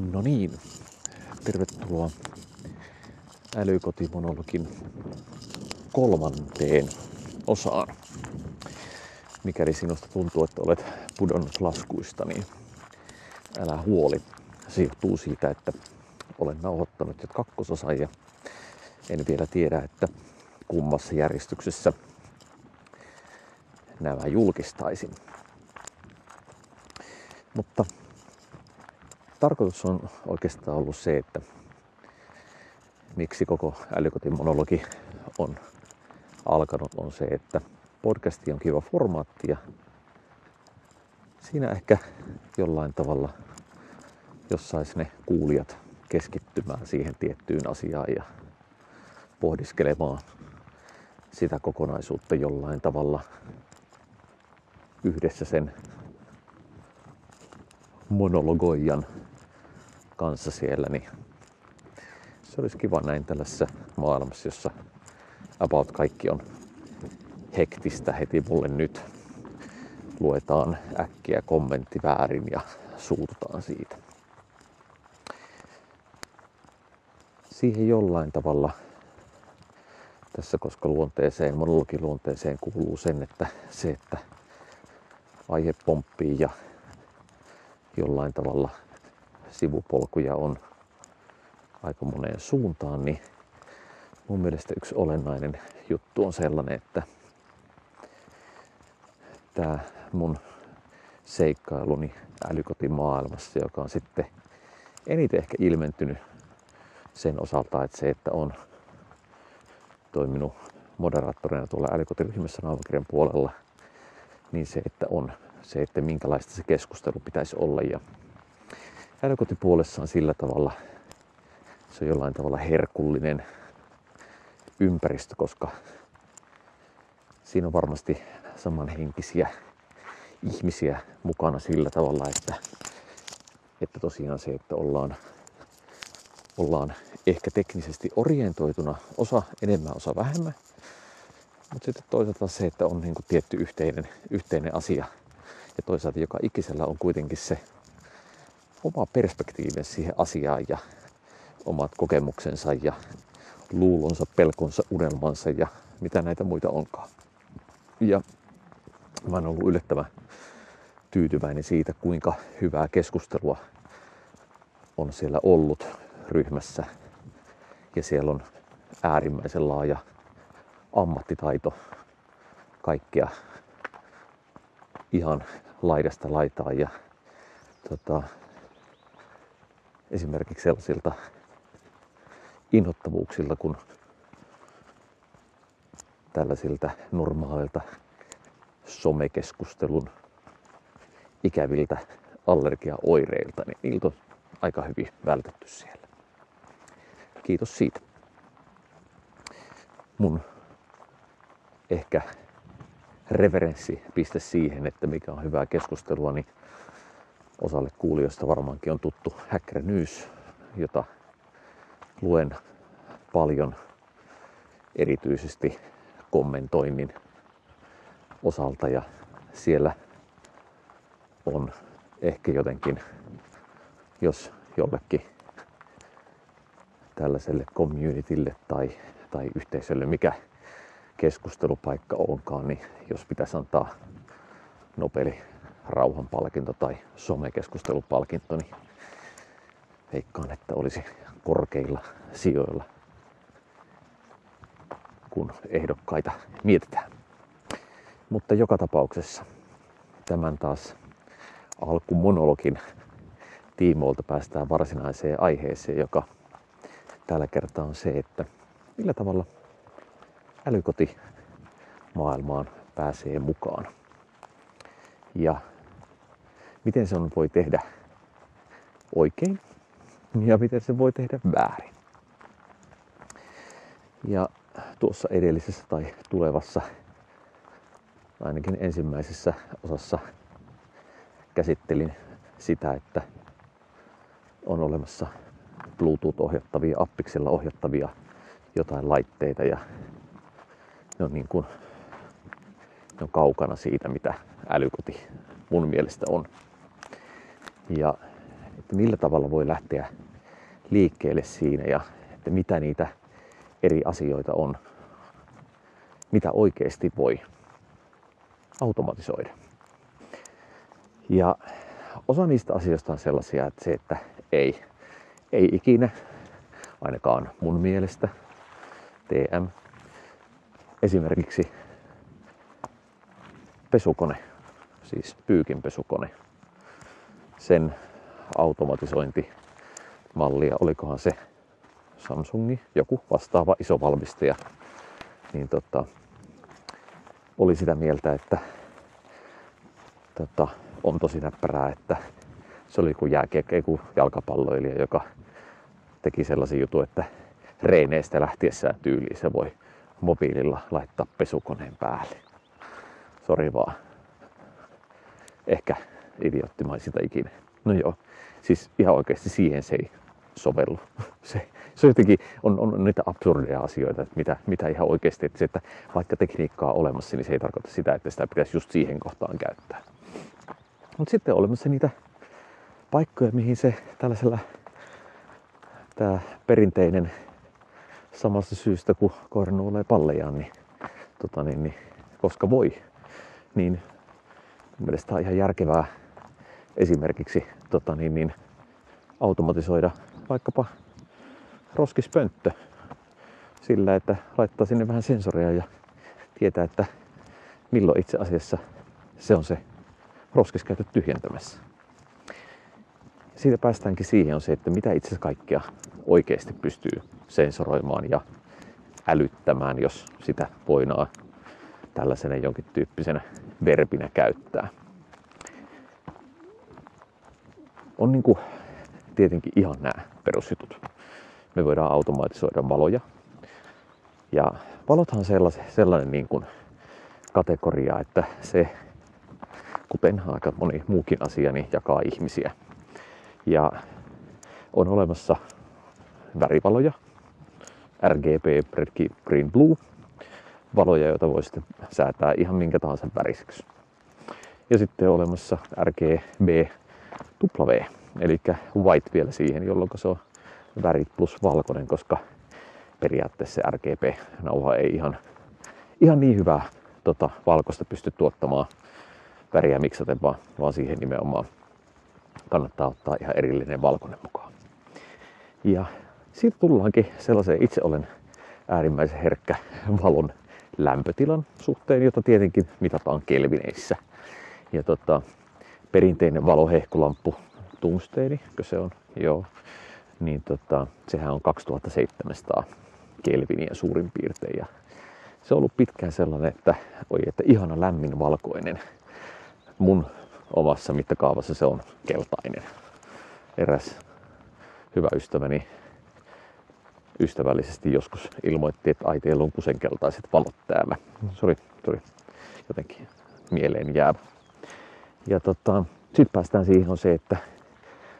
No niin, tervetuloa älykotimonologin kolmanteen osaan. Mikäli sinusta tuntuu, että olet pudonnut laskuista, niin älä huoli. Se johtuu siitä, että olen nauhoittanut jo kakkososan ja en vielä tiedä, että kummassa järjestyksessä nämä julkistaisin. Mutta tarkoitus on oikeastaan ollut se, että miksi koko älykotimonologi on alkanut, on se, että podcasti on kiva formaatti ja siinä ehkä jollain tavalla, jos sais ne kuulijat keskittymään siihen tiettyyn asiaan ja pohdiskelemaan sitä kokonaisuutta jollain tavalla yhdessä sen monologoijan kanssa siellä, niin se olisi kiva näin tällaisessa maailmassa, jossa about kaikki on hektistä heti mulle nyt. Luetaan äkkiä kommentti väärin ja suututaan siitä. Siihen jollain tavalla tässä, koska luonteeseen, monologiluonteeseen kuuluu sen, että se, että aihe pomppii ja jollain tavalla sivupolkuja on aika moneen suuntaan, niin mun mielestä yksi olennainen juttu on sellainen, että tämä mun seikkailuni älykotimaailmassa, joka on sitten eniten ehkä ilmentynyt sen osalta, että se, että on toiminut moderaattorina tuolla älykotiryhmässä Naavakirjan puolella, niin se, että on se, että minkälaista se keskustelu pitäisi olla. Ja älykotipuolessa on sillä tavalla, se on jollain tavalla herkullinen ympäristö, koska siinä on varmasti samanhenkisiä ihmisiä mukana sillä tavalla, että, että tosiaan se, että ollaan, ollaan ehkä teknisesti orientoituna, osa enemmän, osa vähemmän, mutta sitten toisaalta se, että on niin kuin tietty yhteinen, yhteinen asia. Ja toisaalta joka ikisellä on kuitenkin se oma perspektiivin siihen asiaan ja omat kokemuksensa ja luulonsa, pelkonsa, unelmansa ja mitä näitä muita onkaan. Ja mä oon ollut yllättävän tyytyväinen siitä, kuinka hyvää keskustelua on siellä ollut ryhmässä. Ja siellä on äärimmäisen laaja ammattitaito kaikkea ihan laidasta laitaan ja tota, esimerkiksi sellaisilta inhottavuuksilta kuin tällaisilta normaalilta somekeskustelun ikäviltä allergiaoireilta, niin niiltä on aika hyvin vältetty siellä. Kiitos siitä. Mun ehkä referenssipiste siihen, että mikä on hyvää keskustelua, niin osalle kuulijoista varmaankin on tuttu News, jota luen paljon erityisesti kommentoinnin osalta. Ja siellä on ehkä jotenkin, jos jollekin tällaiselle communitylle tai, tai yhteisölle, mikä keskustelupaikka onkaan, niin jos pitäisi antaa Nobelin rauhanpalkinto tai somekeskustelupalkinto, niin veikkaan, että olisi korkeilla sijoilla, kun ehdokkaita mietitään. Mutta joka tapauksessa tämän taas alkumonologin tiimoilta päästään varsinaiseen aiheeseen, joka tällä kertaa on se, että millä tavalla älykoti maailmaan pääsee mukaan. Ja miten se on voi tehdä oikein ja miten se voi tehdä väärin. Ja tuossa edellisessä tai tulevassa, ainakin ensimmäisessä osassa käsittelin sitä, että on olemassa Bluetooth-ohjattavia, appiksella ohjattavia jotain laitteita ja ne on, niin kuin, ne on kaukana siitä, mitä älykoti mun mielestä on. Ja että millä tavalla voi lähteä liikkeelle siinä ja että mitä niitä eri asioita on, mitä oikeasti voi automatisoida. Ja osa niistä asioista on sellaisia, että se, että ei, ei ikinä, ainakaan mun mielestä, TM, esimerkiksi pesukone, siis pyykinpesukone, sen automatisointimallia, olikohan se Samsungi, joku vastaava iso valmistaja, niin tota, oli sitä mieltä, että tota, on tosi näppärää, että se oli kuin jääkiekko, joku jalkapalloilija, joka teki sellaisen jutun, että reeneistä lähtiessään tyyliin se voi mobiililla laittaa pesukoneen päälle. Sori vaan. Ehkä idioottimaisilta ikinä. No joo, siis ihan oikeasti siihen se ei sovellu. Se, se jotenkin on, on niitä absurdeja asioita, että mitä, mitä ihan oikeasti, että, se, että vaikka tekniikkaa on olemassa, niin se ei tarkoita sitä, että sitä pitäisi just siihen kohtaan käyttää. Mutta sitten on olemassa niitä paikkoja, mihin se tällaisella tämä perinteinen samasta syystä kuin koira nuolee pallejaan, niin, tota niin, niin, koska voi, niin mielestäni on ihan järkevää esimerkiksi tota niin, niin, automatisoida vaikkapa roskispönttö sillä, että laittaa sinne vähän sensoria ja tietää, että milloin itse asiassa se on se roskiskäytö tyhjentämässä. Siitä päästäänkin siihen on se, että mitä itse kaikkea oikeasti pystyy sensoroimaan ja älyttämään, jos sitä voinaa tällaisena jonkin tyyppisenä verbinä käyttää. On niin kuin tietenkin ihan nämä perusjutut. Me voidaan automatisoida valoja. Ja valothan sellainen, sellainen niin kuin kategoria, että se, kuten aika moni muukin asia, niin jakaa ihmisiä. Ja on olemassa värivaloja, RGB, Red, Green, Blue, valoja, joita voi sitten säätää ihan minkä tahansa väriseksi. Ja sitten on olemassa RGB W, eli white vielä siihen, jolloin se on värit plus valkoinen, koska periaatteessa se RGB-nauha ei ihan, ihan niin hyvää tota, valkoista pysty tuottamaan väriä miksaten, vaan, vaan siihen nimenomaan kannattaa ottaa ihan erillinen valkoinen mukaan. Ja siitä tullaankin sellaiseen, itse olen äärimmäisen herkkä valon lämpötilan suhteen, jota tietenkin mitataan kelvineissä. Ja tota, perinteinen valohehkulamppu, tungsteeni, se on, joo, niin tota, sehän on 2700 kelviniä suurin piirtein. Ja se on ollut pitkään sellainen, että oi, että ihana lämmin valkoinen. Mun omassa mittakaavassa se on keltainen. Eräs hyvä ystäväni ystävällisesti joskus ilmoitti, että ai teillä on kusenkeltaiset valot täällä. Se oli jotenkin mieleen jäävä. Ja tota, sitten päästään siihen on se, että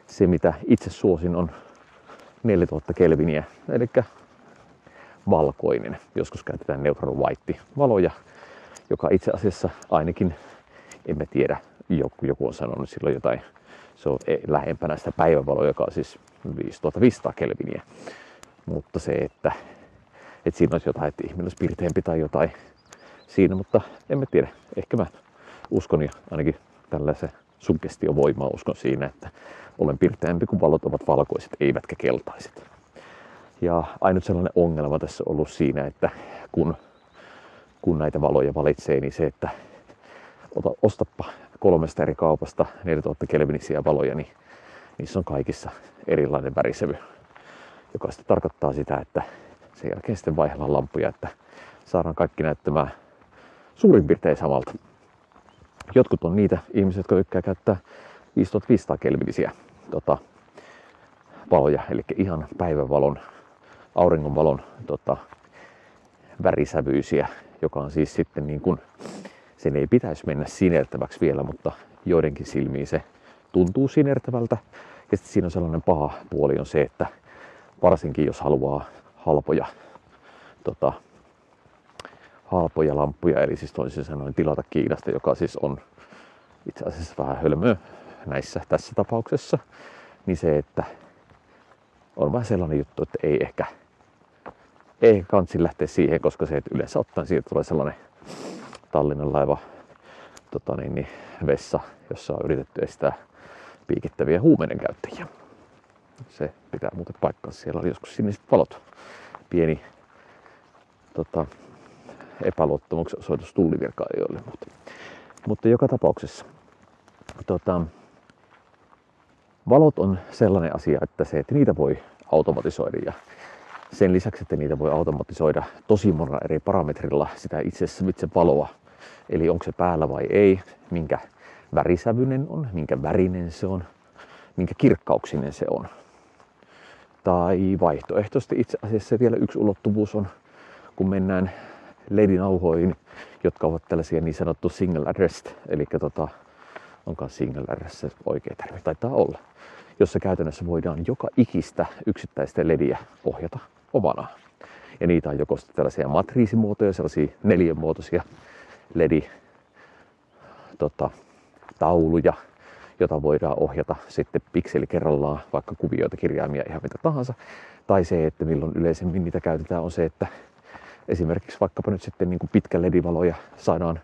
se mitä itse suosin on 4000 kelviniä, eli valkoinen. Joskus käytetään neutral white valoja, joka itse asiassa ainakin, emme tiedä, joku, joku on sanonut silloin jotain, se on e, lähempänä sitä päivävaloa, joka on siis 5500 kelviniä. Mutta se, että, että siinä olisi jotain, että ihminen olisi tai jotain siinä, mutta emme tiedä. Ehkä mä uskon ja ainakin tällaisen suggestiovoimaa uskon siinä, että olen pirteämpi, kun valot ovat valkoiset, eivätkä keltaiset. Ja ainut sellainen ongelma tässä on ollut siinä, että kun, kun näitä valoja valitsee, niin se, että ota, ostappa kolmesta eri kaupasta 4000 kelvinisiä valoja, niin niissä on kaikissa erilainen värisävy, joka sitten tarkoittaa sitä, että sen jälkeen sitten vaihdellaan lampuja, että saadaan kaikki näyttämään suurin piirtein samalta. Jotkut on niitä ihmisiä, jotka tykkää käyttää 5500 kelvinisiä tota, valoja, eli ihan päivänvalon, auringonvalon tota, värisävyisiä, joka on siis sitten niin kuin, sen ei pitäisi mennä sinertäväksi vielä, mutta joidenkin silmiin se tuntuu sinertävältä. Ja sitten siinä on sellainen paha puoli on se, että varsinkin jos haluaa halpoja, tota, halpoja lampuja, eli siis toisin sanoen tilata Kiinasta, joka siis on itse asiassa vähän hölmöä näissä tässä tapauksessa, niin se, että on vähän sellainen juttu, että ei ehkä, ei kansi lähteä siihen, koska se, että yleensä ottaen siitä tulee sellainen Tallinnan laiva tota niin, niin, vessa, jossa on yritetty estää piikittäviä huumeiden käyttäjiä. Se pitää muuten paikkaa. Siellä oli joskus siniset valot. Pieni tota, epäluottamuksen osoitus tullivirkailijoille. Mutta, mutta joka tapauksessa tota, valot on sellainen asia, että se, että niitä voi automatisoida ja sen lisäksi, että niitä voi automatisoida tosi monella eri parametrilla sitä itse, itse valoa. Eli onko se päällä vai ei, minkä värisävyinen on, minkä värinen se on, minkä kirkkauksinen se on. Tai vaihtoehtoisesti itse asiassa vielä yksi ulottuvuus on, kun mennään LED-nauhoihin, jotka ovat tällaisia niin sanottu single addressed, eli tota, onko single address oikea termi, taitaa olla, jossa käytännössä voidaan joka ikistä yksittäistä lediä ohjata omana. Ja niitä on joko tällaisia matriisimuotoja, sellaisia neljänmuotoisia ledi tota, tauluja, jota voidaan ohjata sitten pikseli kerrallaan, vaikka kuvioita, kirjaimia, ihan mitä tahansa. Tai se, että milloin yleisemmin niitä käytetään, on se, että esimerkiksi vaikkapa nyt sitten niin kuin pitkä ledivaloja saadaan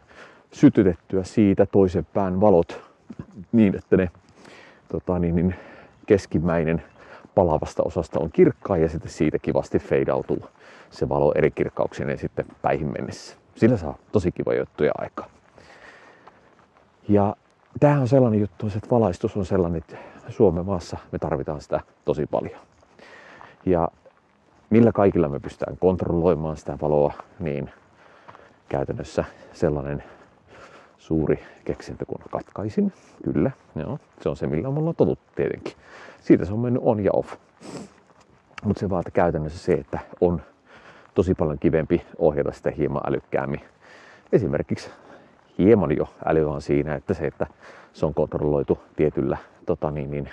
sytytettyä siitä toisen pään valot niin, että ne tota, niin, niin keskimmäinen palavasta osasta on kirkkaa ja sitten siitä kivasti feidautuu se valo eri kirkkauksien sitten päihin mennessä. Sillä saa tosi kiva juttuja aikaa. Ja tämähän on sellainen juttu, että valaistus on sellainen, että Suomen maassa me tarvitaan sitä tosi paljon. Ja millä kaikilla me pystytään kontrolloimaan sitä valoa, niin käytännössä sellainen suuri keksintö kuin katkaisin. Kyllä, joo. Se on se, millä me ollaan totuttu tietenkin. Siitä se on mennyt on ja off. Mutta se vaatii käytännössä se, että on tosi paljon kivempi ohjata sitä hieman älykkäämmin. Esimerkiksi hieman jo älyä on siinä, että se, että se on kontrolloitu tietyllä, tota niin, niin,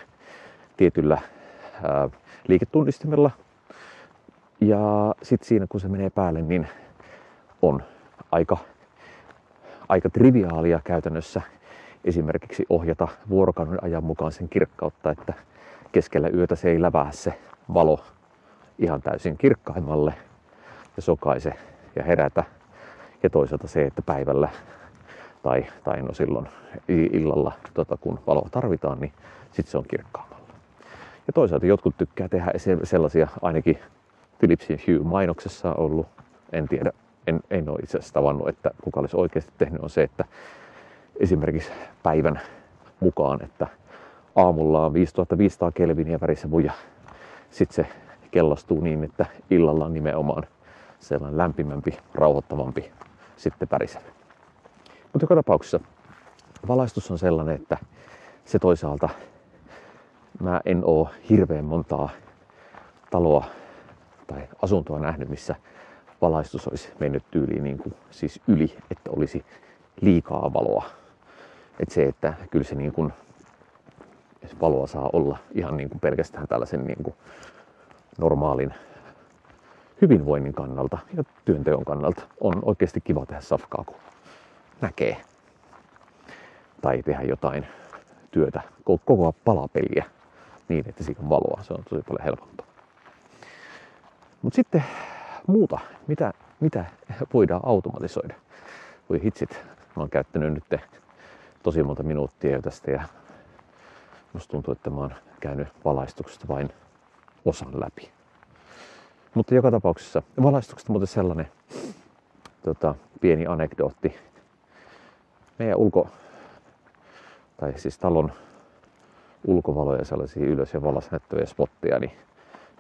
tietyllä ää, liiketunnistimella. Ja sitten siinä, kun se menee päälle, niin on aika, aika triviaalia käytännössä esimerkiksi ohjata vuorokauden ajan mukaan sen kirkkautta, että keskellä yötä se ei lävää se valo ihan täysin kirkkaimmalle ja sokaise ja herätä. Ja toisaalta se, että päivällä tai, tai no silloin illalla, tota, kun valoa tarvitaan, niin sitten se on kirkkaammalla. Ja toisaalta jotkut tykkää tehdä sellaisia, ainakin Philipsin Hue-mainoksessa ollut, en tiedä, en, en ole itse asiassa tavannut, että kuka olisi oikeasti tehnyt, on se, että esimerkiksi päivän mukaan, että aamulla on 5500 kelviniä värisävy ja sitten se kellastuu niin, että illalla on nimenomaan sellainen lämpimämpi, rauhoittavampi sitten värisävy. Mutta joka tapauksessa valaistus on sellainen, että se toisaalta mä en oo hirveän montaa taloa tai asuntoa nähnyt, missä valaistus olisi mennyt tyyliin niin kuin, siis yli, että olisi liikaa valoa. Et se, että kyllä se niin kuin, valoa saa olla ihan niin kuin pelkästään tällaisen niin kuin normaalin hyvinvoinnin kannalta ja työnteon kannalta on oikeasti kiva tehdä safkaa, kun näkee. Tai tehdä jotain työtä, koko palapeliä niin, että siitä on valoa. Se on tosi paljon helpompaa. Mutta sitten muuta, mitä, mitä voidaan automatisoida. Voi hitsit, mä oon käyttänyt nyt tosi monta minuuttia jo tästä ja musta tuntuu, että mä oon käynyt valaistuksesta vain osan läpi. Mutta joka tapauksessa valaistuksesta muuten sellainen tota, pieni anekdootti. Meidän ulko, tai siis talon ulkovaloja, sellaisia ylös- ja valasnäyttäviä spotteja, niin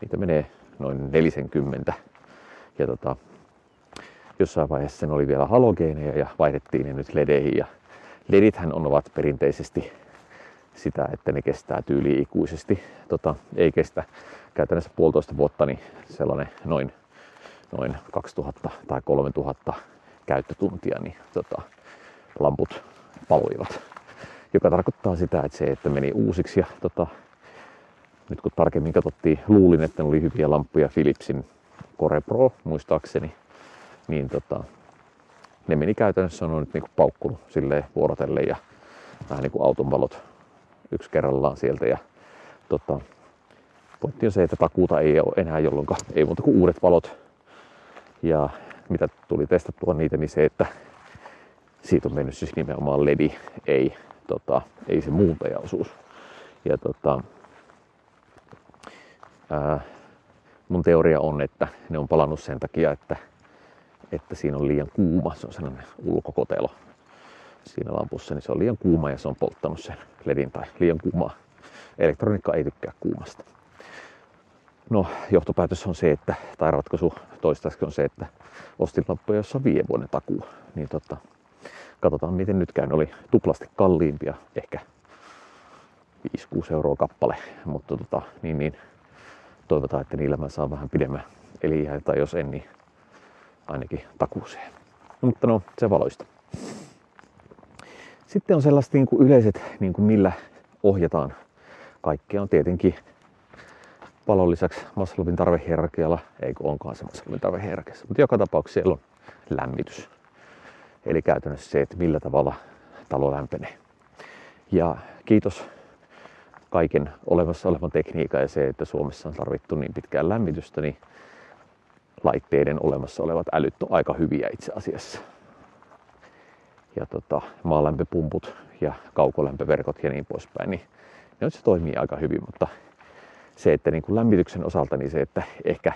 niitä menee noin 40. Ja tota, jossain vaiheessa sen oli vielä halogeeneja ja vaihdettiin ne nyt ledeihin. Ja ledithän on, ovat perinteisesti sitä, että ne kestää tyyli ikuisesti. Tota, ei kestä käytännössä puolitoista vuotta, niin sellainen noin, noin 2000 tai 3000 käyttötuntia, niin tota, lamput paloivat. Joka tarkoittaa sitä, että se, että meni uusiksi ja tota, nyt kun tarkemmin katsottiin, luulin, että ne oli hyviä lamppuja Philipsin Core Pro muistaakseni, niin tota, ne meni käytännössä on nyt niinku paukkunut silleen vuorotelle ja vähän niin kuin auton valot yksi kerrallaan sieltä ja tota, pointti on se, että takuuta ei ole enää jolloin ei muuta kuin uudet valot. Ja mitä tuli testattua niitä, niin se, että siitä on mennyt siis nimenomaan ledi, ei, tota, ei se muuntajaosuus. Ja tota, ää, mun teoria on, että ne on palannut sen takia, että, että siinä on liian kuuma. Se on sellainen ulkokotelo siinä lampussa, niin se on liian kuuma ja se on polttanut sen ledin tai liian kuumaa. Elektroniikka ei tykkää kuumasta. No, johtopäätös on se, että, tai ratkaisu toistaiseksi on se, että ostin lamppuja, jossa on viiden vuoden takuu. Niin tota, katsotaan miten nyt käy. Ne oli tuplasti kalliimpia, ehkä 5-6 euroa kappale, mutta tota, niin, niin, toivotaan, että niillä mä saan vähän pidemmän eli tai jos en, niin ainakin takuuseen. No, mutta no, se valoista. Sitten on sellaiset niin kuin yleiset, niin kuin millä ohjataan kaikkea. On tietenkin palon lisäksi Maslowin tarvehierarkialla, ei kun onkaan se Maslowin tarvehierarkiassa, mutta joka tapauksessa siellä on lämmitys. Eli käytännössä se, että millä tavalla talo lämpenee. Ja kiitos kaiken olemassa olevan tekniikan ja se, että Suomessa on tarvittu niin pitkään lämmitystä, niin laitteiden olemassa olevat älyt on aika hyviä itse asiassa. Ja tota, maalämpöpumput ja kaukolämpöverkot ja niin poispäin, niin ne on, se toimii aika hyvin, mutta se, että niin kuin lämmityksen osalta, niin se, että ehkä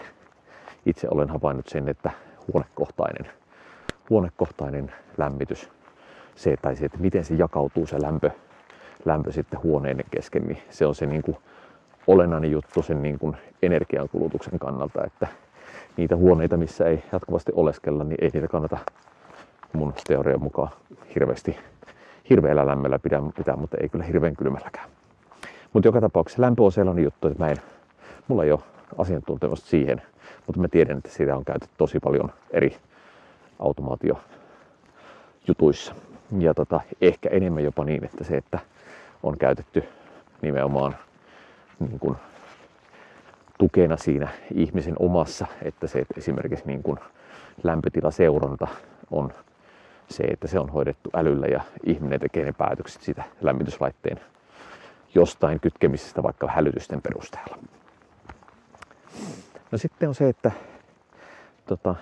itse olen havainnut sen, että huonekohtainen, huonekohtainen lämmitys, se, tai se, että miten se jakautuu se lämpö, lämpö sitten huoneiden kesken, niin se on se niin kuin olennainen juttu sen niin kuin energiankulutuksen kannalta, että niitä huoneita, missä ei jatkuvasti oleskella, niin ei niitä kannata mun teorian mukaan hirveästi hirveällä lämmöllä pitää, pitää mutta ei kyllä hirveän kylmälläkään. Mutta joka tapauksessa lämpö on sellainen juttu, että mä en, mulla ei ole asiantuntemusta siihen, mutta mä tiedän, että siitä on käytetty tosi paljon eri automaatiojutuissa. Ja tota, ehkä enemmän jopa niin, että se, että on käytetty nimenomaan niin kuin tukena siinä ihmisen omassa, että se, että esimerkiksi niin kuin lämpötilaseuranta on se, että se on hoidettu älyllä ja ihminen tekee ne päätökset siitä lämmityslaitteen jostain kytkemisestä vaikka hälytysten perusteella. No sitten on se, että tota,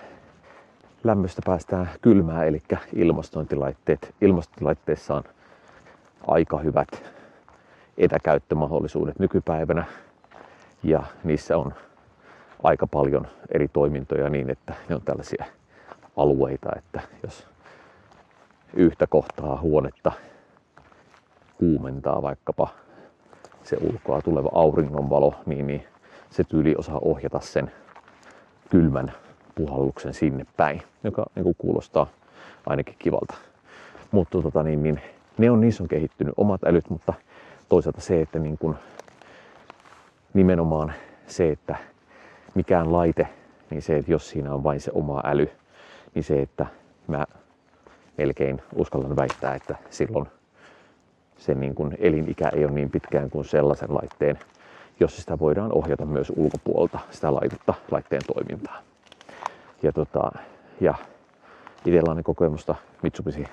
lämmöstä päästään kylmää, eli ilmastointilaitteet. Ilmastointilaitteissa on aika hyvät etäkäyttömahdollisuudet nykypäivänä ja niissä on aika paljon eri toimintoja niin, että ne on tällaisia alueita, että jos yhtä kohtaa huonetta kuumentaa vaikkapa se ulkoa tuleva auringonvalo, niin, niin se tyyli osaa ohjata sen kylmän puhalluksen sinne päin, joka niin kuulostaa ainakin kivalta. Mutta tota, niin, niin, ne on, niissä on kehittynyt omat älyt, mutta toisaalta se, että niin kuin, nimenomaan se, että mikään laite, niin se, että jos siinä on vain se oma äly, niin se, että mä melkein uskallan väittää, että silloin sen niin kuin elinikä ei ole niin pitkään kuin sellaisen laitteen, jos sitä voidaan ohjata myös ulkopuolta sitä laitetta, laitteen toimintaa. Ja, tota, ja itsellä on kokemusta Mitsubishi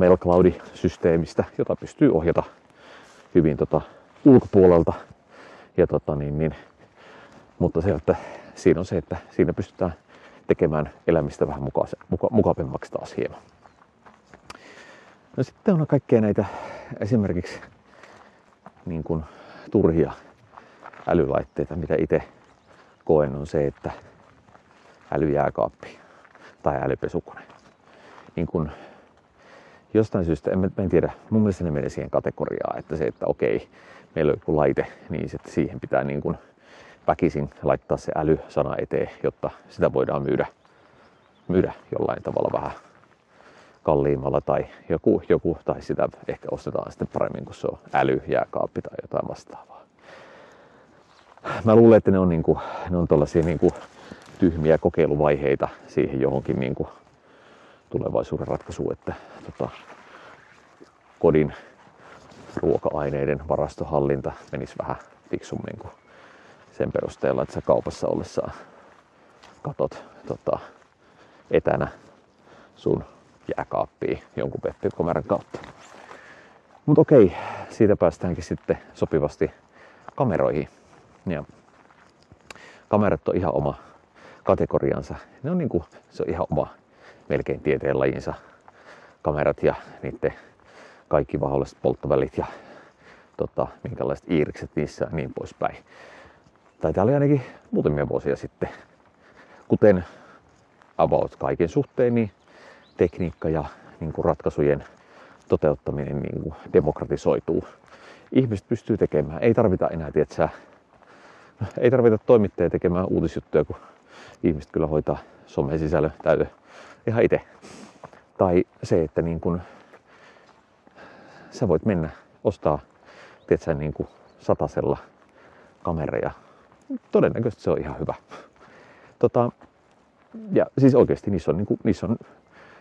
Mail Cloud-systeemistä, jota pystyy ohjata hyvin tota, ulkopuolelta. Ja, tota, niin, niin, mutta se, että siinä on se, että siinä pystytään tekemään elämistä vähän muka, muka, mukavemmaksi taas hieman. No sitten on kaikkea näitä esimerkiksi niin kuin turhia älylaitteita, mitä itse koen, on se, että älyjääkaappi tai älypesukone. Niin kuin jostain syystä, en, en tiedä, mun mielestä ne menee siihen kategoriaan, että se, että okei, meillä on joku laite, niin sitten siihen pitää niin kuin väkisin laittaa se äly-sana eteen, jotta sitä voidaan myydä, myydä jollain tavalla vähän kalliimmalla tai joku, joku, tai sitä ehkä ostetaan sitten paremmin, kun se on älyjääkaappi tai jotain vastaavaa. Mä luulen, että ne on, niinku, ne on tollasia niinku tyhmiä kokeiluvaiheita siihen johonkin niinku tulevaisuuden ratkaisuun, että tota, kodin ruoka-aineiden varastohallinta menisi vähän fiksummin kuin sen perusteella, että sä kaupassa ollessaan katot tota, etänä sun jääkaappiin jonkun web kautta. Mutta okei, siitä päästäänkin sitten sopivasti kameroihin. Ja kamerat on ihan oma kategoriansa. Ne on niinku, se on ihan oma melkein tieteenlajinsa. Kamerat ja niiden kaikki mahdolliset polttovälit ja tota, minkälaiset iirikset niissä ja niin poispäin. Tai tämä oli ainakin muutamia vuosia sitten. Kuten about kaiken suhteen, niin tekniikka ja niin kuin ratkaisujen toteuttaminen niin kuin demokratisoituu. Ihmiset pystyy tekemään. Ei tarvita enää, tietsää, ei tarvita toimittajia tekemään uutisjuttuja, kun ihmiset kyllä hoitaa somen sisällön täytö ihan itse. Tai se, että niin kun, sä voit mennä ostaa tietsä, niin kuin satasella kamera ja todennäköisesti se on ihan hyvä. Tota, ja siis oikeasti niissä on, niin kuin, niissä on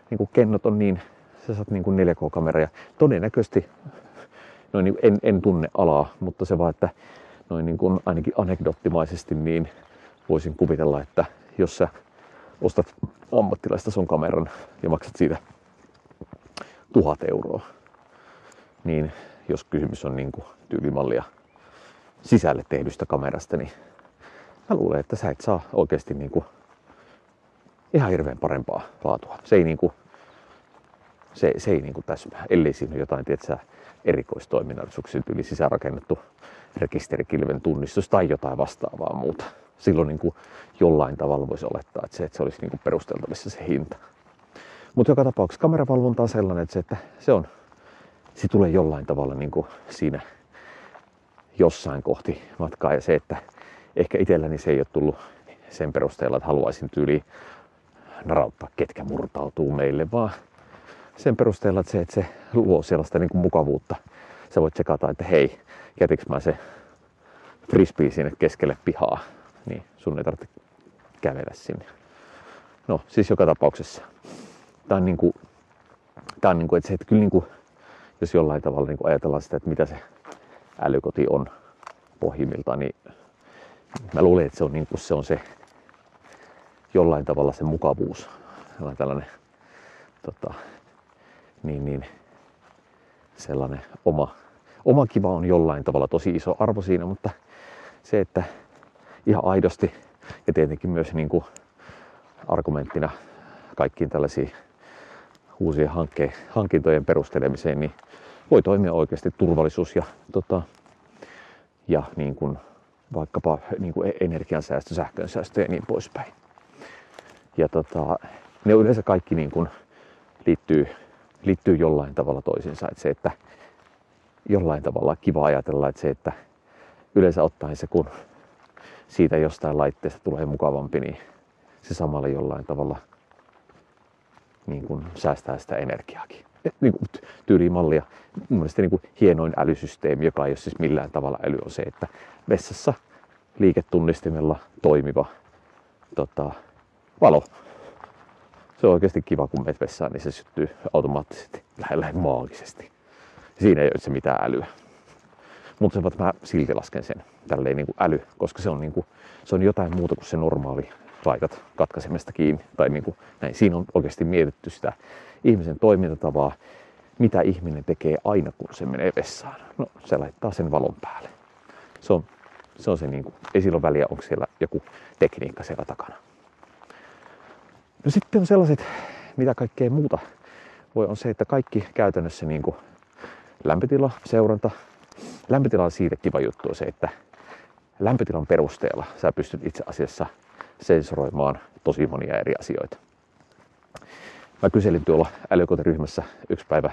niin kuin kennot on niin, sä saat niin kuin 4K-kamera ja todennäköisesti, no niin, en, en tunne alaa, mutta se vaan, että noin niin kuin ainakin anekdottimaisesti niin voisin kuvitella, että jos sä ostat ammattilaista sun kameran ja maksat siitä tuhat euroa, niin jos kysymys on niin kuin tyylimallia sisälle tehdystä kamerasta, niin mä luulen, että sä et saa oikeasti niin kuin ihan hirveän parempaa laatua. Se ei, niin kuin, se, se ei niin kuin täsmää, ellei siinä ole jotain tietysti, erikoistoiminnallisuuksia, yli sisäänrakennettu rekisterikilven tunnistus tai jotain vastaavaa muuta. Silloin niin kuin jollain tavalla voisi olettaa, että se, että se olisi niin kuin perusteltavissa se hinta. Mutta joka tapauksessa kameravalvonta on sellainen, että se, että se, on, se tulee jollain tavalla niin kuin siinä jossain kohti matkaa. Ja se, että ehkä itselläni se ei ole tullut sen perusteella, että haluaisin tyyli narauttaa, ketkä murtautuu meille, vaan sen perusteella, että se, että se luo sellaista niin kuin mukavuutta. Sä voit tsekata, että hei, jätikö mä se frisbee sinne keskelle pihaa, niin sun ei tarvitse kävellä sinne. No, siis joka tapauksessa. Tää on niinku, tää on niinku, että se, että kyllä niinku, jos jollain tavalla niinku ajatellaan sitä, että mitä se älykoti on pohjimmiltaan, niin mä luulen, että se on, niinku, se, on se jollain tavalla se mukavuus. Sellainen tällainen tota, niin, niin, sellainen oma, oma kiva on jollain tavalla tosi iso arvo siinä, mutta se, että ihan aidosti ja tietenkin myös niin kuin argumenttina kaikkiin tällaisiin uusien hankkeen, hankintojen perustelemiseen, niin voi toimia oikeasti turvallisuus ja, tota, ja niin kuin vaikkapa niin kuin energiansäästö, sähkönsäästö ja niin poispäin. Ja tota, ne yleensä kaikki niin kuin liittyy, liittyy jollain tavalla toisiinsa. Että se, että jollain tavalla kiva ajatella, että se, että yleensä ottaen se, kun siitä jostain laitteesta tulee mukavampi, niin se samalla jollain tavalla niin kuin säästää sitä energiaakin. Niin kuin tyylimallia. Mun mielestä niin kuin hienoin älysysteemi, joka ei ole siis millään tavalla äly, on se, että vessassa liiketunnistimella toimiva tota, valo. Se on oikeasti kiva, kun menet vessaan, niin se syttyy automaattisesti, lähellä maagisesti. Siinä ei ole se mitään älyä. Mutta se, mä silti lasken sen tälleen niin kuin äly, koska se on, niin kuin, se on jotain muuta kuin se normaali laitat katkaisemesta kiinni. Tai niin kuin, näin. Siinä on oikeasti mietitty sitä ihmisen toimintatavaa, mitä ihminen tekee aina kun se menee vessaan. No se laittaa sen valon päälle. Se on se, on se niin kuin, ei sillä ole väliä, onko siellä joku tekniikka siellä takana. No sitten on sellaiset, mitä kaikkea muuta voi, on se, että kaikki käytännössä niin kuin lämpötila, seuranta. Lämpötila on siitä kiva juttu se, että lämpötilan perusteella sä pystyt itse asiassa sensoroimaan tosi monia eri asioita. Mä kyselin tuolla älykotiryhmässä yksi päivä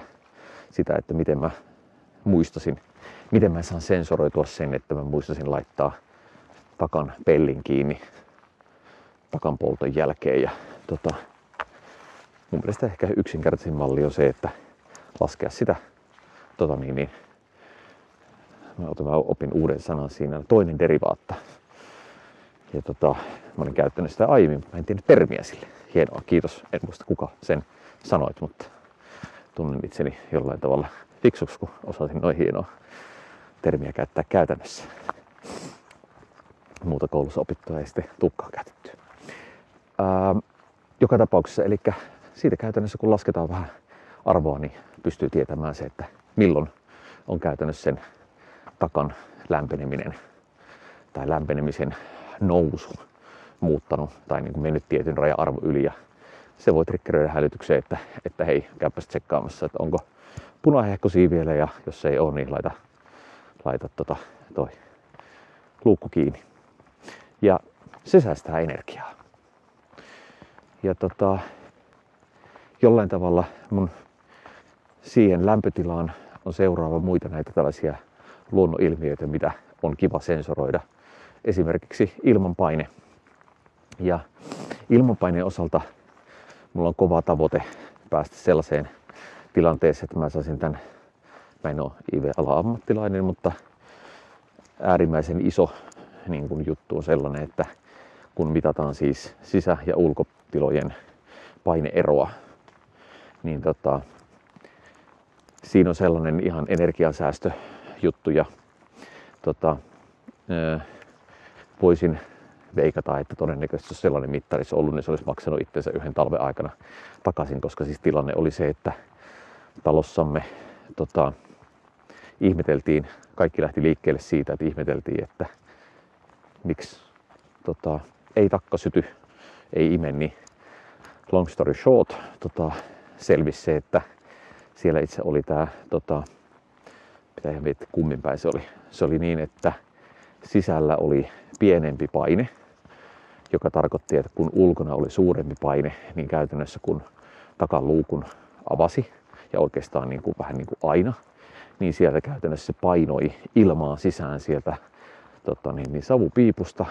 sitä, että miten mä muistasin, miten mä saan sensoroitua sen, että mä muistasin laittaa takan pellin kiinni takan polton jälkeen. Ja tota, mun mielestä ehkä yksinkertaisin malli on se, että laskea sitä tota niin, niin mä, otan, mä opin uuden sanan siinä, toinen derivaatta. Ja tota, mä olin käyttänyt sitä aiemmin, mä en tiedä termiä sille. Hienoa, kiitos. En muista kuka sen sanoit, mutta tunnen itseni jollain tavalla fiksuksi, kun osasin noin hienoa termiä käyttää käytännössä. Muuta koulussa opittua ei sitten tukkaa käytetty. Ää, joka tapauksessa, eli siitä käytännössä kun lasketaan vähän arvoa, niin pystyy tietämään se, että milloin on käytännössä sen takan lämpeneminen tai lämpenemisen nousu muuttanut tai niin kuin mennyt tietyn raja-arvo yli ja se voi triggeröidä hälytykseen, että, että hei, käypäs tsekkaamassa, että onko punahehkosia vielä ja jos ei ole, niin laita, laita tota, toi luukku kiinni. Ja se säästää energiaa. Ja tota, jollain tavalla mun siihen lämpötilaan on seuraava muita näitä tällaisia luonnonilmiöitä, mitä on kiva sensoroida. Esimerkiksi ilmanpaine. Ja ilmanpaineen osalta mulla on kova tavoite päästä sellaiseen tilanteeseen, että mä saisin tämän, mä en ole IV-ala-ammattilainen, mutta äärimmäisen iso niin kuin juttu on sellainen, että kun mitataan siis sisä- ja ulkotilojen paineeroa, niin tota, siinä on sellainen ihan energiansäästöjuttu ja tota, voisin veikata, että todennäköisesti jos sellainen mittari olisi ollut, niin se olisi maksanut itsensä yhden talven aikana takaisin, koska siis tilanne oli se, että talossamme tota, ihmeteltiin, kaikki lähti liikkeelle siitä, että ihmeteltiin, että miksi tota, ei takka syty, ei ime, niin long story short tota, selvisi se, että siellä itse oli tämä, tota, pitää miettiä kummin päin se oli. Se oli niin, että sisällä oli pienempi paine, joka tarkoitti, että kun ulkona oli suurempi paine, niin käytännössä kun takaluukun avasi, ja oikeastaan niin kuin, vähän niin kuin aina, niin sieltä käytännössä se painoi ilmaa sisään sieltä tota niin, niin savupiipusta,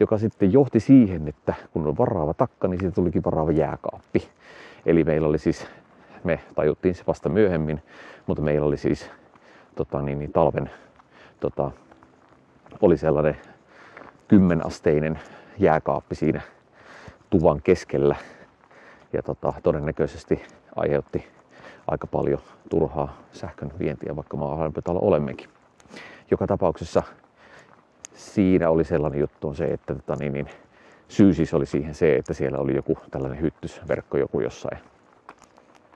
joka sitten johti siihen, että kun on varaava takka, niin siitä tulikin varaava jääkaappi. Eli meillä oli siis, me tajuttiin se vasta myöhemmin, mutta meillä oli siis tota niin, niin talven tota, oli sellainen kymmenasteinen jääkaappi siinä tuvan keskellä ja tota, todennäköisesti aiheutti aika paljon turhaa sähkön vientiä, vaikka maalämpötalo olemmekin. Joka tapauksessa siinä oli sellainen juttu on se, että tota, niin, niin, syy siis oli siihen se, että siellä oli joku tällainen hyttysverkko joku jossain,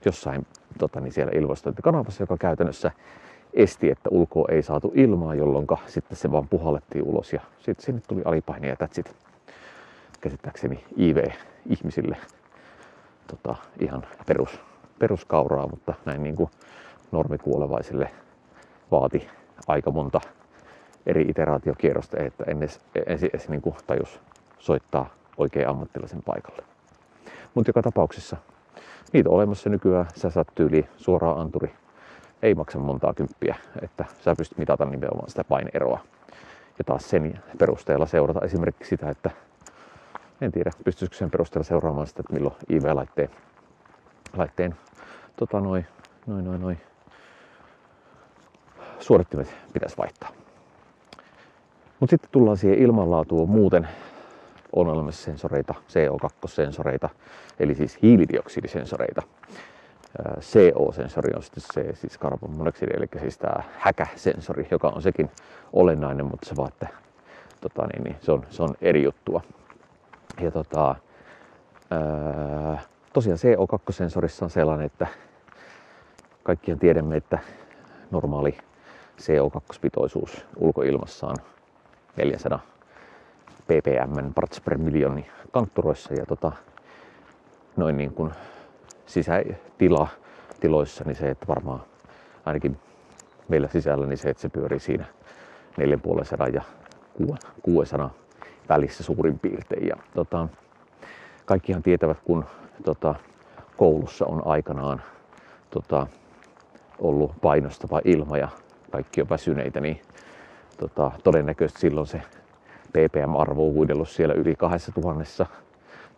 jossain tota, niin siellä ilmastointikanavassa, joka käytännössä esti, että ulkoa ei saatu ilmaa, jolloin sitten se vaan puhallettiin ulos ja sitten sinne tuli alipaine ja tätsit käsittääkseni IV-ihmisille tota, ihan perus, peruskauraa, mutta näin niin kuin normikuolevaisille vaati aika monta eri iteraatiokierrosta, että en edes, edes, niin tajus soittaa oikein ammattilaisen paikalle. Mutta joka tapauksessa niitä on olemassa nykyään. Sä saat tyyli suoraan anturi. Ei maksa montaa kymppiä, että sä pystyt mitata nimenomaan sitä paineeroa. Ja taas sen perusteella seurata esimerkiksi sitä, että en tiedä, pystyisikö sen perusteella seuraamaan sitä, että milloin IV-laitteen laitteen, tota noin, noin, noin, noin, suorittimet pitäisi vaihtaa. Mutta sitten tullaan siihen ilmanlaatuun muuten on olemassa sensoreita, CO2-sensoreita, eli siis hiilidioksidisensoreita. CO-sensori on sitten se siis carbon monoxide, eli siis tämä häkäsensori, joka on sekin olennainen, mutta se vaan, että tota, niin, niin, se, on, se on eri juttua. Ja tota, ää, tosiaan CO2-sensorissa on sellainen, että kaikkien tiedämme, että normaali CO2-pitoisuus ulkoilmassa on 400 ppm parts per miljoni kantturoissa ja tota, noin niin kuin sisätila tiloissa, niin se, että varmaan ainakin meillä sisällä, niin se, että se pyörii siinä 450 ja 600 välissä suurin piirtein. Ja, tota, kaikkihan tietävät, kun tota, koulussa on aikanaan tota, ollut painostava ilma ja kaikki on väsyneitä, niin tota, todennäköisesti silloin se ppm-arvo on huidellut siellä yli 2000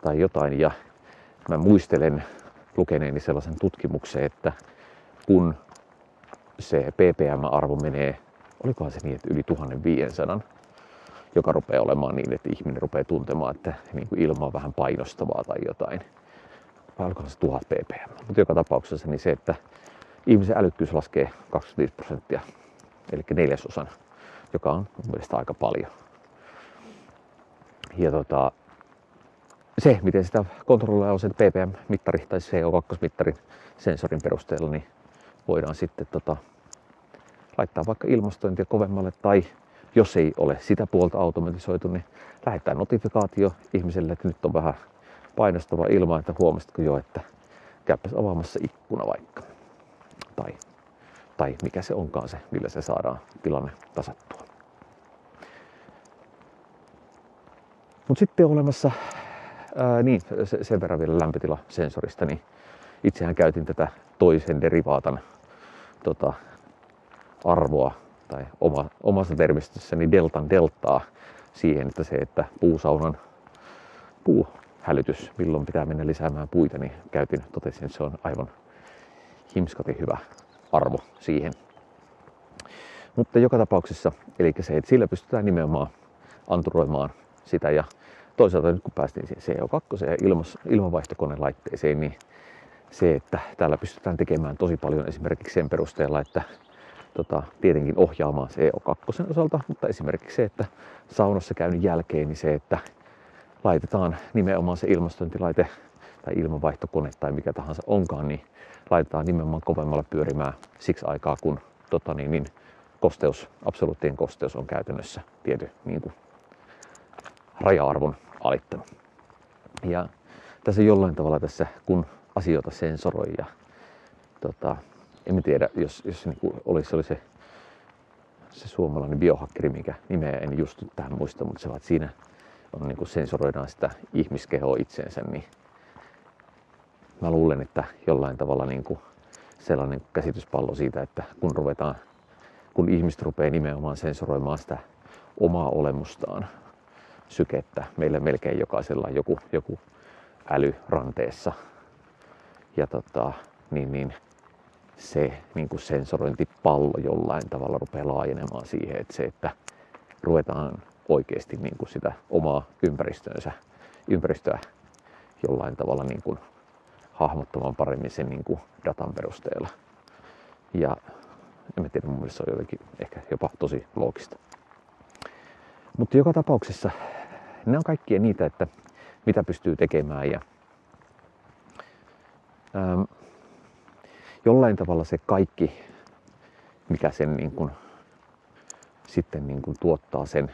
tai jotain. Ja mä muistelen lukeneeni sellaisen tutkimuksen, että kun se ppm-arvo menee, olikohan se niin, että yli 1500, joka rupeaa olemaan niin, että ihminen rupeaa tuntemaan, että niin kuin ilma on vähän painostavaa tai jotain. Vai olikohan se 1000 ppm. Mutta joka tapauksessa niin se, että ihmisen älykkyys laskee 25 prosenttia, eli neljäsosan, joka on mun mielestä aika paljon. Ja tota, se, miten sitä kontrolloidaan on sen ppm-mittari tai CO2-mittarin sensorin perusteella, niin voidaan sitten tota, laittaa vaikka ilmastointia kovemmalle tai jos ei ole sitä puolta automatisoitu, niin lähettää notifikaatio ihmiselle, että nyt on vähän painostava ilma, että huomasitko jo, että käypäs avaamassa ikkuna vaikka. Tai, tai mikä se onkaan se, millä se saadaan tilanne tasattua. Mutta sitten on olemassa, ää, niin sen verran vielä lämpötilasensorista, niin itsehän käytin tätä toisen derivaatan tota, arvoa tai oma, omassa termistössäni deltan deltaa siihen, että se, että puusaunan puuhälytys, milloin pitää mennä lisäämään puita, niin käytin, totesin, että se on aivan himskati hyvä arvo siihen. Mutta joka tapauksessa, eli se, että sillä pystytään nimenomaan anturoimaan sitä ja toisaalta nyt kun päästiin siihen CO2 ja ilmas, ilmanvaihtokonelaitteeseen, niin se, että täällä pystytään tekemään tosi paljon esimerkiksi sen perusteella, että tota, tietenkin ohjaamaan CO2 osalta, mutta esimerkiksi se, että saunassa käynnin jälkeen, niin se, että laitetaan nimenomaan se ilmastointilaite tai ilmanvaihtokone tai mikä tahansa onkaan, niin laitetaan nimenomaan kovemmalla pyörimään siksi aikaa, kun tota, niin, niin, kosteus, absoluuttien kosteus on käytännössä tietty niin kuin, raja-arvon alittanut. Ja tässä jollain tavalla tässä, kun asioita sensoroi ja tota, en tiedä, jos, jos niin kuin olisi, oli se, se suomalainen biohakkeri, mikä nimeä en just tähän muista, mutta se että siinä on, niin sensoroidaan sitä ihmiskehoa itseensä, niin mä luulen, että jollain tavalla niin kuin sellainen käsityspallo siitä, että kun ruvetaan, kun ihmiset rupeaa nimenomaan sensoroimaan sitä omaa olemustaan, sykettä, meillä melkein jokaisella joku, joku äly ranteessa. Ja tota, niin, niin se niin kuin sensorointipallo jollain tavalla rupeaa laajenemaan siihen, että se, että ruvetaan oikeasti niin kuin sitä omaa ympäristönsä, ympäristöä jollain tavalla niin kuin hahmottamaan paremmin sen niin kuin datan perusteella. Ja en tiedä, mun mielestä se on jotenkin ehkä jopa tosi loogista. Mutta joka tapauksessa ne on kaikkia niitä, että mitä pystyy tekemään ja ähm, jollain tavalla se kaikki, mikä sen niin kuin, sitten niin kuin tuottaa sen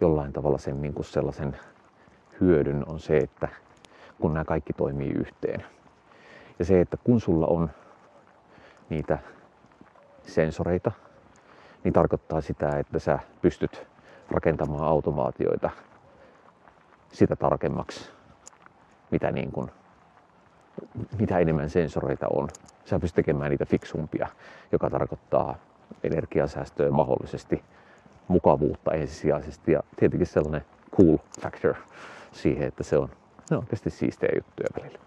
jollain tavalla sen niin kuin sellaisen hyödyn on se, että kun nämä kaikki toimii yhteen. Ja se, että kun sulla on niitä sensoreita, niin tarkoittaa sitä, että sä pystyt rakentamaan automaatioita sitä tarkemmaksi, mitä, niin kuin, mitä enemmän sensoreita on. Sä pystyt tekemään niitä fiksumpia, joka tarkoittaa energiasäästöä mahdollisesti, mukavuutta ensisijaisesti ja tietenkin sellainen cool factor siihen, että se on, ne on oikeasti siistejä juttuja välillä.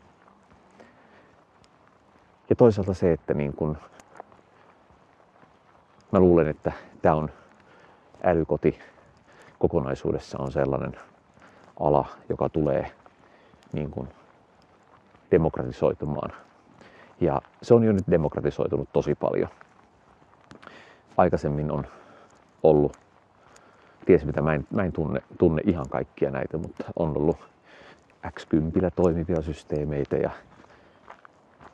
Ja toisaalta se, että niin kun, mä luulen, että tämä on älykoti kokonaisuudessa on sellainen ala, joka tulee niin kuin demokratisoitumaan. Ja se on jo nyt demokratisoitunut tosi paljon. Aikaisemmin on ollut, ties mitä, mä en, mä en tunne, tunne ihan kaikkia näitä, mutta on ollut X10 toimivia systeemeitä ja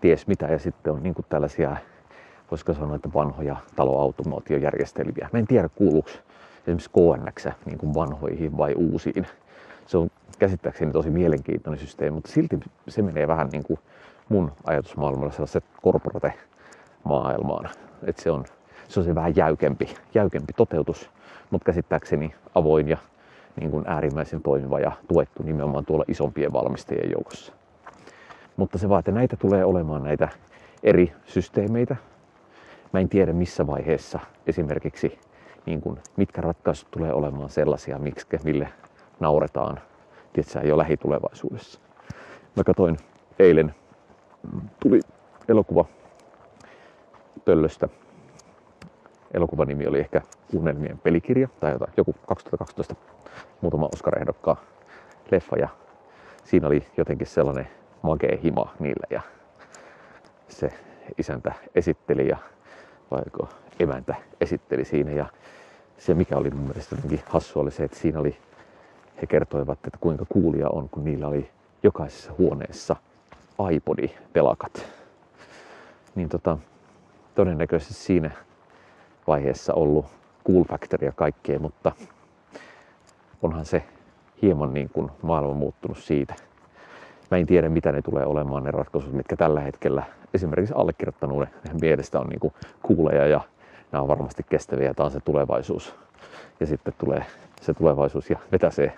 ties mitä. Ja sitten on niin tällaisia, voisiko sanoa, että vanhoja taloautomaatiojärjestelmiä. Mä en tiedä kuuluuko esimerkiksi KNX niin kuin vanhoihin vai uusiin. Se on käsittääkseni tosi mielenkiintoinen systeemi, mutta silti se menee vähän niin kuin mun ajatusmaailmalla sellaiset corporate-maailmaan. Että se on, se on se vähän jäykempi, jäykempi toteutus, mutta käsittääkseni avoin ja niin kuin äärimmäisen toimiva ja tuettu nimenomaan tuolla isompien valmistajien joukossa. Mutta se vaan, että näitä tulee olemaan näitä eri systeemeitä. Mä en tiedä missä vaiheessa esimerkiksi niin kuin, mitkä ratkaisut tulee olemaan sellaisia, miksi, mille nauretaan, tietysti jo lähitulevaisuudessa. Mä katsoin eilen, tuli elokuva pöllöstä. Elokuvan nimi oli ehkä Unelmien pelikirja tai jotain, joku 2012 muutama Oscar-ehdokkaan leffa ja siinä oli jotenkin sellainen magee hima niillä ja se isäntä esitteli ja vaiko emäntä esitteli siinä ja se mikä oli mun mielestä jotenkin hassu oli se, että siinä oli, he kertoivat, että kuinka kuulia on, kun niillä oli jokaisessa huoneessa iPodi-pelakat. Niin tota, todennäköisesti siinä vaiheessa ollut cool factor ja kaikkea, mutta onhan se hieman niin kuin maailma muuttunut siitä. Mä en tiedä, mitä ne tulee olemaan ne ratkaisut, mitkä tällä hetkellä esimerkiksi allekirjoittanuuden mielestä on niin kuin kuuleja ja nämä on varmasti kestäviä. Tämä on se tulevaisuus. Ja sitten tulee se tulevaisuus ja vetäsee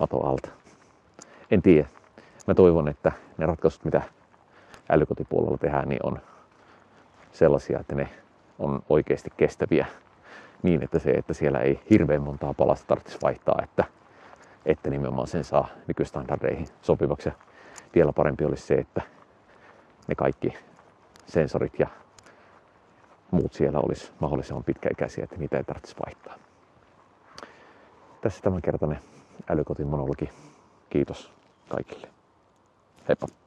mato alta. En tiedä. Mä toivon, että ne ratkaisut, mitä älykotipuolella tehdään, niin on sellaisia, että ne on oikeasti kestäviä niin, että se, että siellä ei hirveän montaa palasta tarvitsisi vaihtaa, että, että nimenomaan sen saa nykystandardeihin sopivaksi. Ja vielä parempi olisi se, että ne kaikki sensorit ja muut siellä olisi mahdollisimman pitkäikäisiä, että niitä ei tarvitsisi vaihtaa. Tässä tämänkertainen älykotin monologi. Kiitos kaikille. Heippa!